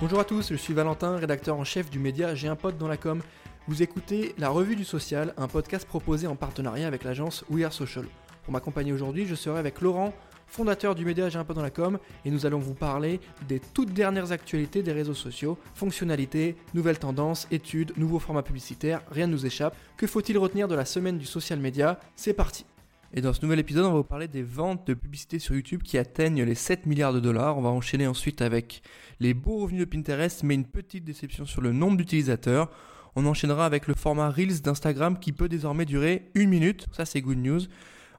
Bonjour à tous, je suis Valentin, rédacteur en chef du média J'ai un pote dans la com. Vous écoutez La Revue du Social, un podcast proposé en partenariat avec l'agence We Are Social. Pour m'accompagner aujourd'hui, je serai avec Laurent, fondateur du média J'ai un pote dans la com, et nous allons vous parler des toutes dernières actualités des réseaux sociaux, fonctionnalités, nouvelles tendances, études, nouveaux formats publicitaires, rien ne nous échappe. Que faut-il retenir de la semaine du social media C'est parti et dans ce nouvel épisode, on va vous parler des ventes de publicité sur YouTube qui atteignent les 7 milliards de dollars. On va enchaîner ensuite avec les beaux revenus de Pinterest, mais une petite déception sur le nombre d'utilisateurs. On enchaînera avec le format Reels d'Instagram qui peut désormais durer une minute. Ça, c'est good news.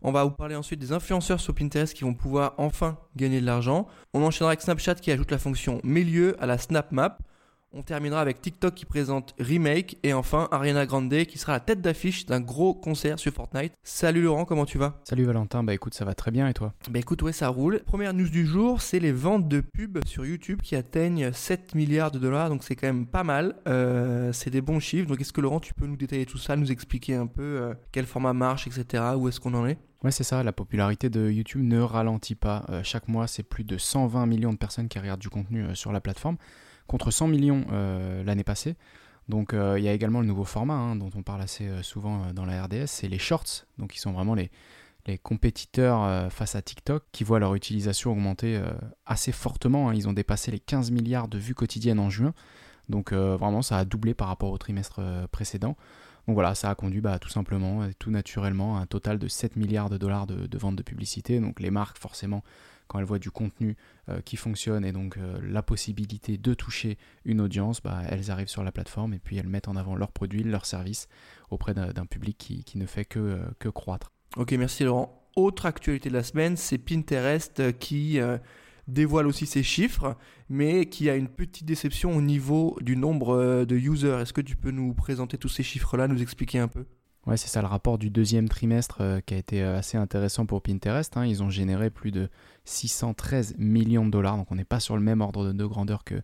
On va vous parler ensuite des influenceurs sur Pinterest qui vont pouvoir enfin gagner de l'argent. On enchaînera avec Snapchat qui ajoute la fonction milieu à la Snap Map. On terminera avec TikTok qui présente Remake et enfin Ariana Grande qui sera la tête d'affiche d'un gros concert sur Fortnite. Salut Laurent, comment tu vas? Salut Valentin, bah écoute, ça va très bien et toi? Bah écoute, ouais, ça roule. Première news du jour, c'est les ventes de pubs sur YouTube qui atteignent 7 milliards de dollars, donc c'est quand même pas mal. Euh, c'est des bons chiffres. Donc est-ce que Laurent, tu peux nous détailler tout ça, nous expliquer un peu euh, quel format marche, etc. Où est-ce qu'on en est? Ouais, c'est ça, la popularité de YouTube ne ralentit pas. Euh, chaque mois, c'est plus de 120 millions de personnes qui regardent du contenu sur la plateforme contre 100 millions euh, l'année passée. Donc euh, il y a également le nouveau format hein, dont on parle assez euh, souvent dans la RDS, c'est les shorts, donc ils sont vraiment les, compétiteurs face à TikTok qui voient leur utilisation augmenter assez fortement. Hein. Ils ont dépassé les 15 milliards de vues quotidiennes en juin, donc vraiment ça a doublé par rapport au trimestre précédent. Donc voilà, ça a conduit bah, tout simplement, tout naturellement, à un total de 7 milliards de dollars de ventes de publicité. Donc les marques, forcément, quand elles voient du contenu euh, qui fonctionne et donc euh, la possibilité de toucher une audience, bah, elles arrivent sur la plateforme et puis elles mettent en avant leurs produits, leurs services auprès d'un public qui, ne fait que, euh, que croître. Ok, merci Laurent. Autre actualité de la semaine, c'est Pinterest qui dévoile aussi ses chiffres, mais qui a une petite déception au niveau du nombre de users. Est-ce que tu peux nous présenter tous ces chiffres-là, nous expliquer un peu? Ouais, c'est ça le rapport du deuxième trimestre euh, qui a été assez intéressant pour Pinterest. Hein. Ils ont généré plus de 613 millions de dollars, donc on n'est pas sur le même ordre de, de grandeur que,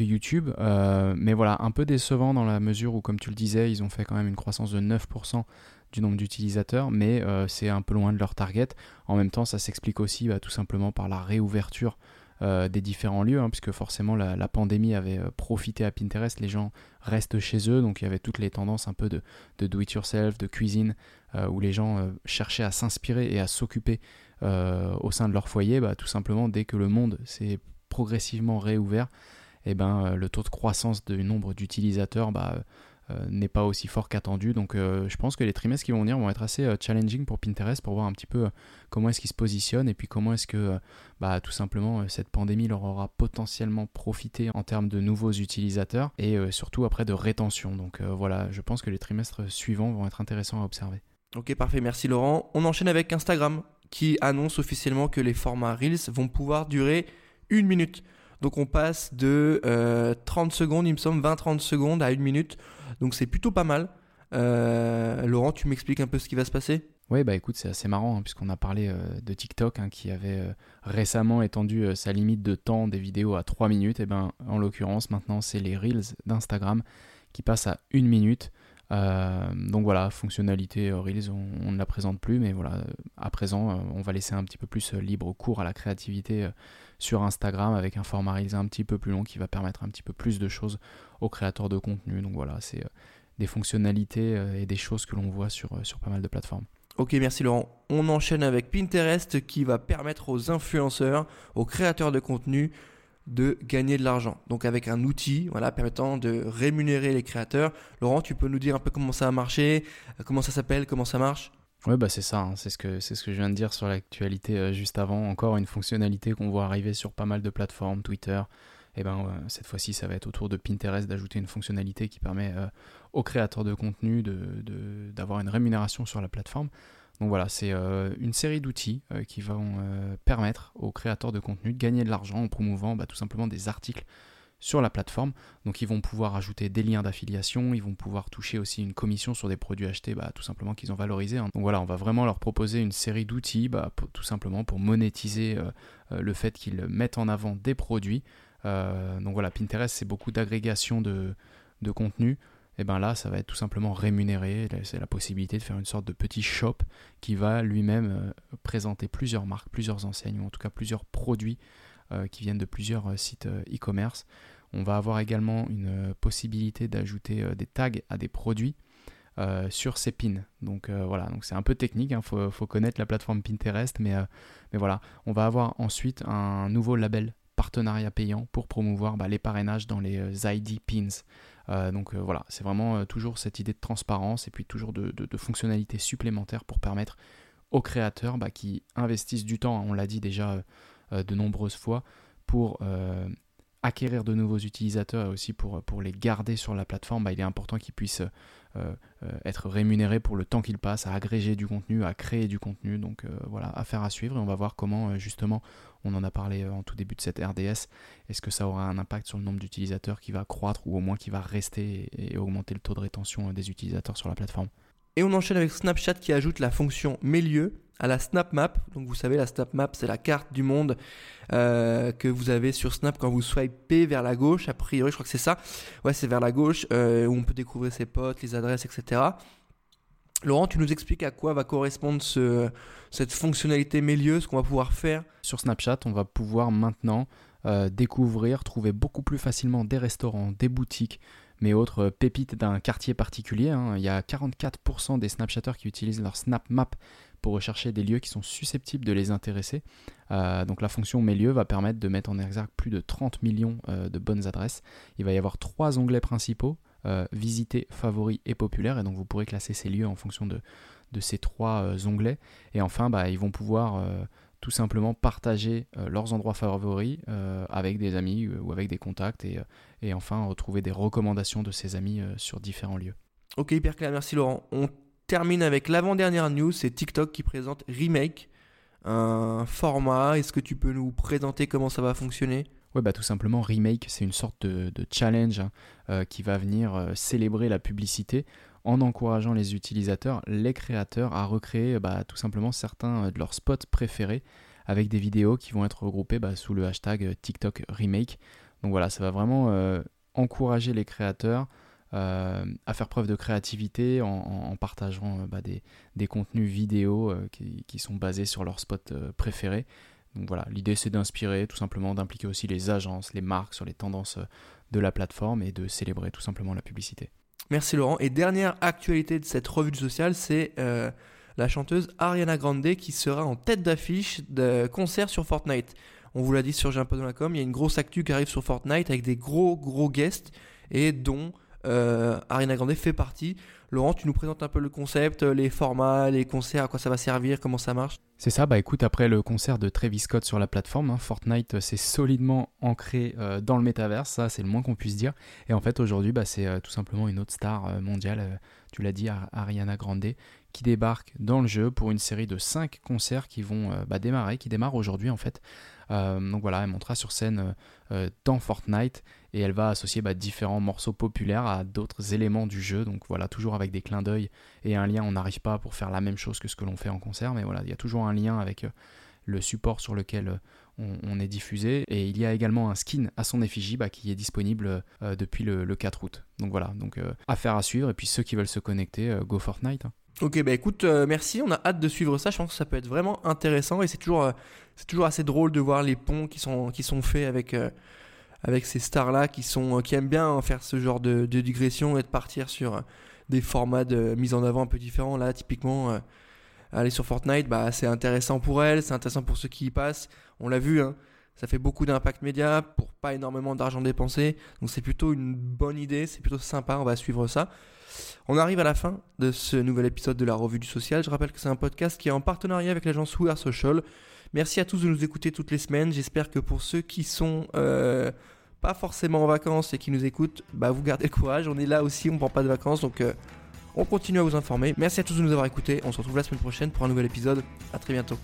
YouTube. Euh, mais voilà, un peu décevant dans la mesure où, comme tu le disais, ils ont fait quand même une croissance de 9% du nombre d'utilisateurs, mais euh, c'est un peu loin de leur target. En même temps, ça s'explique aussi bah, tout simplement par la réouverture euh, des différents lieux, hein, puisque forcément la, pandémie avait euh, profité à Pinterest, les gens restent chez eux, donc il y avait toutes les tendances un peu de, do-it-yourself, de cuisine, euh, où les gens cherchaient à s'inspirer et à s'occuper au sein de leur foyer, bah, tout simplement dès que le monde s'est progressivement réouvert, eh ben, le taux de croissance du nombre d'utilisateurs bah, n'est pas aussi fort qu'attendu. Donc euh, je pense que les trimestres qui vont venir vont être assez euh, challenging pour Pinterest pour voir un petit peu comment est-ce qu'ils se positionnent et puis comment est-ce que bah, tout simplement cette pandémie leur aura potentiellement profité en termes de nouveaux utilisateurs et surtout après de rétention. Donc voilà, je pense que les trimestres suivants vont être intéressants à observer. Ok, parfait, merci Laurent. On enchaîne avec Instagram qui annonce officiellement que les formats Reels vont pouvoir durer une minute. Donc on passe de euh, 30 secondes, il me semble, 20-30 secondes à une minute. Donc c'est plutôt pas mal. Euh, Laurent, tu m'expliques un peu ce qui va se passer? Oui, bah écoute, c'est assez marrant hein, puisqu'on a parlé euh, de TikTok hein, qui avait euh, récemment étendu euh, sa limite de temps des vidéos à 3 minutes. Et ben en l'occurrence, maintenant, c'est les Reels d'Instagram qui passent à une minute. Euh, donc voilà, fonctionnalité euh, Reels, on, ne la présente plus, mais voilà, à présent, euh, on va laisser un petit peu plus libre cours à la créativité sur Instagram avec un format Reels un petit peu plus long qui va permettre un petit peu plus de choses aux créateurs de contenu. Donc voilà, c'est des fonctionnalités et des choses que l'on voit sur, sur pas mal de plateformes. Ok, merci Laurent. On enchaîne avec Pinterest qui va permettre aux influenceurs, aux créateurs de contenu de gagner de l'argent. Donc avec un outil voilà, permettant de rémunérer les créateurs. Laurent, tu peux nous dire un peu comment ça a marché, comment ça s'appelle, comment ça marche? Ouais, bah c'est ça, hein. c'est ce, que, je viens de dire sur l'actualité euh, juste avant. Encore une fonctionnalité qu'on voit arriver sur pas mal de plateformes, Twitter. Et ben euh, cette fois-ci, ça va être autour de Pinterest d'ajouter une fonctionnalité qui permet euh, aux créateurs de contenu d'avoir une rémunération sur la plateforme. Donc voilà, c'est euh, une série d'outils euh, qui vont euh, permettre aux créateurs de contenu de gagner de l'argent en promouvant bah, tout simplement des articles sur la plateforme. Donc ils vont pouvoir ajouter des liens d'affiliation, ils vont pouvoir toucher aussi une commission sur des produits achetés bah, tout simplement qu'ils ont valorisés. Hein. Donc voilà, on va vraiment leur proposer une série d'outils bah, tout simplement pour monétiser le fait qu'ils mettent en avant des produits. donc voilà, Pinterest c'est beaucoup d'agrégation de, de contenu et ben là ça va être tout simplement rémunéré, c'est la possibilité de faire une sorte de petit shop qui va lui-même euh, présenter plusieurs marques, plusieurs enseignes, ou en tout cas plusieurs produits euh, qui viennent de plusieurs euh, sites e-commerce. On va avoir également une possibilité d'ajouter des tags à des produits. sur ces pins. Donc voilà, donc c'est un peu technique, il hein. faut, connaître la plateforme Pinterest, mais voilà, on va avoir ensuite un nouveau label partenariat payant pour promouvoir bah, les parrainages dans les ID pins. Euh, donc euh, voilà, c'est vraiment euh, toujours cette idée de transparence et puis toujours de, fonctionnalités supplémentaires pour permettre aux créateurs bah, qui investissent du temps, on l'a dit déjà de nombreuses fois, pour acquérir de nouveaux utilisateurs et aussi pour, pour les garder sur la plateforme, bah, il est important qu'ils puissent être rémunérés pour le temps qu'ils passent à agréger du contenu, à créer du contenu. Donc voilà, affaire à suivre et on va voir comment justement on en a parlé euh, en tout début de cette RDS. Est-ce que ça aura un impact sur le nombre d'utilisateurs qui va croître ou au moins qui va rester et augmenter le taux de rétention euh, des utilisateurs sur la plateforme? Et on enchaîne avec Snapchat qui ajoute la fonction Milieu à la Snap Map. Donc vous savez, la Snap Map, c'est la carte du monde euh, que vous avez sur Snap quand vous swipez vers la gauche. A priori, je crois que c'est ça. Ouais, c'est vers la gauche où on peut découvrir ses potes, les adresses, etc. Laurent, tu nous expliques à quoi va correspondre ce, cette fonctionnalité milieu, ce qu'on va pouvoir faire Sur Snapchat, on va pouvoir maintenant euh, découvrir, trouver beaucoup plus facilement des restaurants, des boutiques, mais autres pépites d'un quartier particulier. Hein. Il y a 44% des Snapchatters qui utilisent leur Snap Map pour rechercher des lieux qui sont susceptibles de les intéresser. Euh, donc la fonction Mes lieux va permettre de mettre en exergue plus de 30 millions euh, de bonnes adresses. Il va y avoir trois onglets principaux euh, visiter, favoris et populaire. Et donc vous pourrez classer ces lieux en fonction de, ces trois onglets. Et enfin, bah, ils vont pouvoir tout simplement partager leurs endroits favoris avec des amis ou avec des contacts. Et, enfin, retrouver des recommandations de ces amis sur différents lieux. Ok, hyper clair. Merci Laurent. Termine avec l'avant-dernière news. C'est TikTok qui présente Remake. Un format. Est-ce que tu peux nous présenter comment ça va fonctionner? Ouais, bah tout simplement, Remake, c'est une sorte de, challenge hein, euh, qui va venir euh, célébrer la publicité en encourageant les utilisateurs, les créateurs à recréer bah, tout simplement certains euh, de leurs spots préférés avec des vidéos qui vont être regroupées bah, sous le hashtag TikTok Remake. Donc voilà, ça va vraiment encourager les créateurs à faire preuve de créativité en, partageant bah, des, des, contenus vidéo qui, qui, sont basés sur leurs spots préférés. Donc voilà, l'idée c'est d'inspirer tout simplement, d'impliquer aussi les agences, les marques sur les tendances euh, de la plateforme et de célébrer tout simplement la publicité. Merci Laurent. Et dernière actualité de cette revue du social, c'est euh, la chanteuse Ariana Grande qui sera en tête d'affiche de concert sur Fortnite. On vous l'a dit sur J'ai il y a une grosse actu qui arrive sur Fortnite avec des gros gros guests et dont euh, Ariana Grande fait partie. Laurent, tu nous présentes un peu le concept, les formats, les concerts, à quoi ça va servir, comment ça marche? C'est ça, bah écoute, après le concert de Travis Scott sur la plateforme, hein, Fortnite s'est solidement ancré euh, dans le métaverse, ça c'est le moins qu'on puisse dire. Et en fait aujourd'hui, bah, c'est euh, tout simplement une autre star mondiale, tu l'as dit, Ariana Grande, qui débarque dans le jeu pour une série de 5 concerts qui vont bah, démarrer, qui démarrent aujourd'hui en fait. donc voilà, elle montera sur scène dans Fortnite et elle va associer bah, différents morceaux populaires à d'autres éléments du jeu. Donc voilà, toujours avec des clins d'œil et un lien. On n'arrive pas pour faire la même chose que ce que l'on fait en concert, mais voilà, il y a toujours un lien avec euh, le support sur lequel euh, on, est diffusé. Et il y a également un skin à son effigie bah, qui est disponible euh, depuis le, 4 août. Donc voilà, donc affaire à suivre. Et puis ceux qui veulent se connecter, go Fortnite. Hein. Ok, bah écoute, merci. On a hâte de suivre ça. Je pense que ça peut être vraiment intéressant et c'est toujours, toujours assez drôle de voir les ponts qui sont, qui sont faits avec avec ces stars-là qui, sont, qui aiment bien faire ce genre de, digression et de partir sur des formats de mise en avant un peu différents. Là, typiquement, euh, aller sur Fortnite, bah, c'est intéressant pour elle, c'est intéressant pour ceux qui y passent. On l'a vu, hein, ça fait beaucoup d'impact média pour pas énormément d'argent dépensé. Donc c'est plutôt une bonne idée, c'est plutôt sympa, on va suivre ça. On arrive à la fin de ce nouvel épisode de la Revue du Social. Je rappelle que c'est un podcast qui est en partenariat avec l'agence We Social. Merci à tous de nous écouter toutes les semaines. J'espère que pour ceux qui sont euh, pas forcément en vacances et qui nous écoutent, bah vous gardez le courage. On est là aussi, on prend pas de vacances, donc euh, on continue à vous informer. Merci à tous de nous avoir écoutés. On se retrouve la semaine prochaine pour un nouvel épisode. À très bientôt.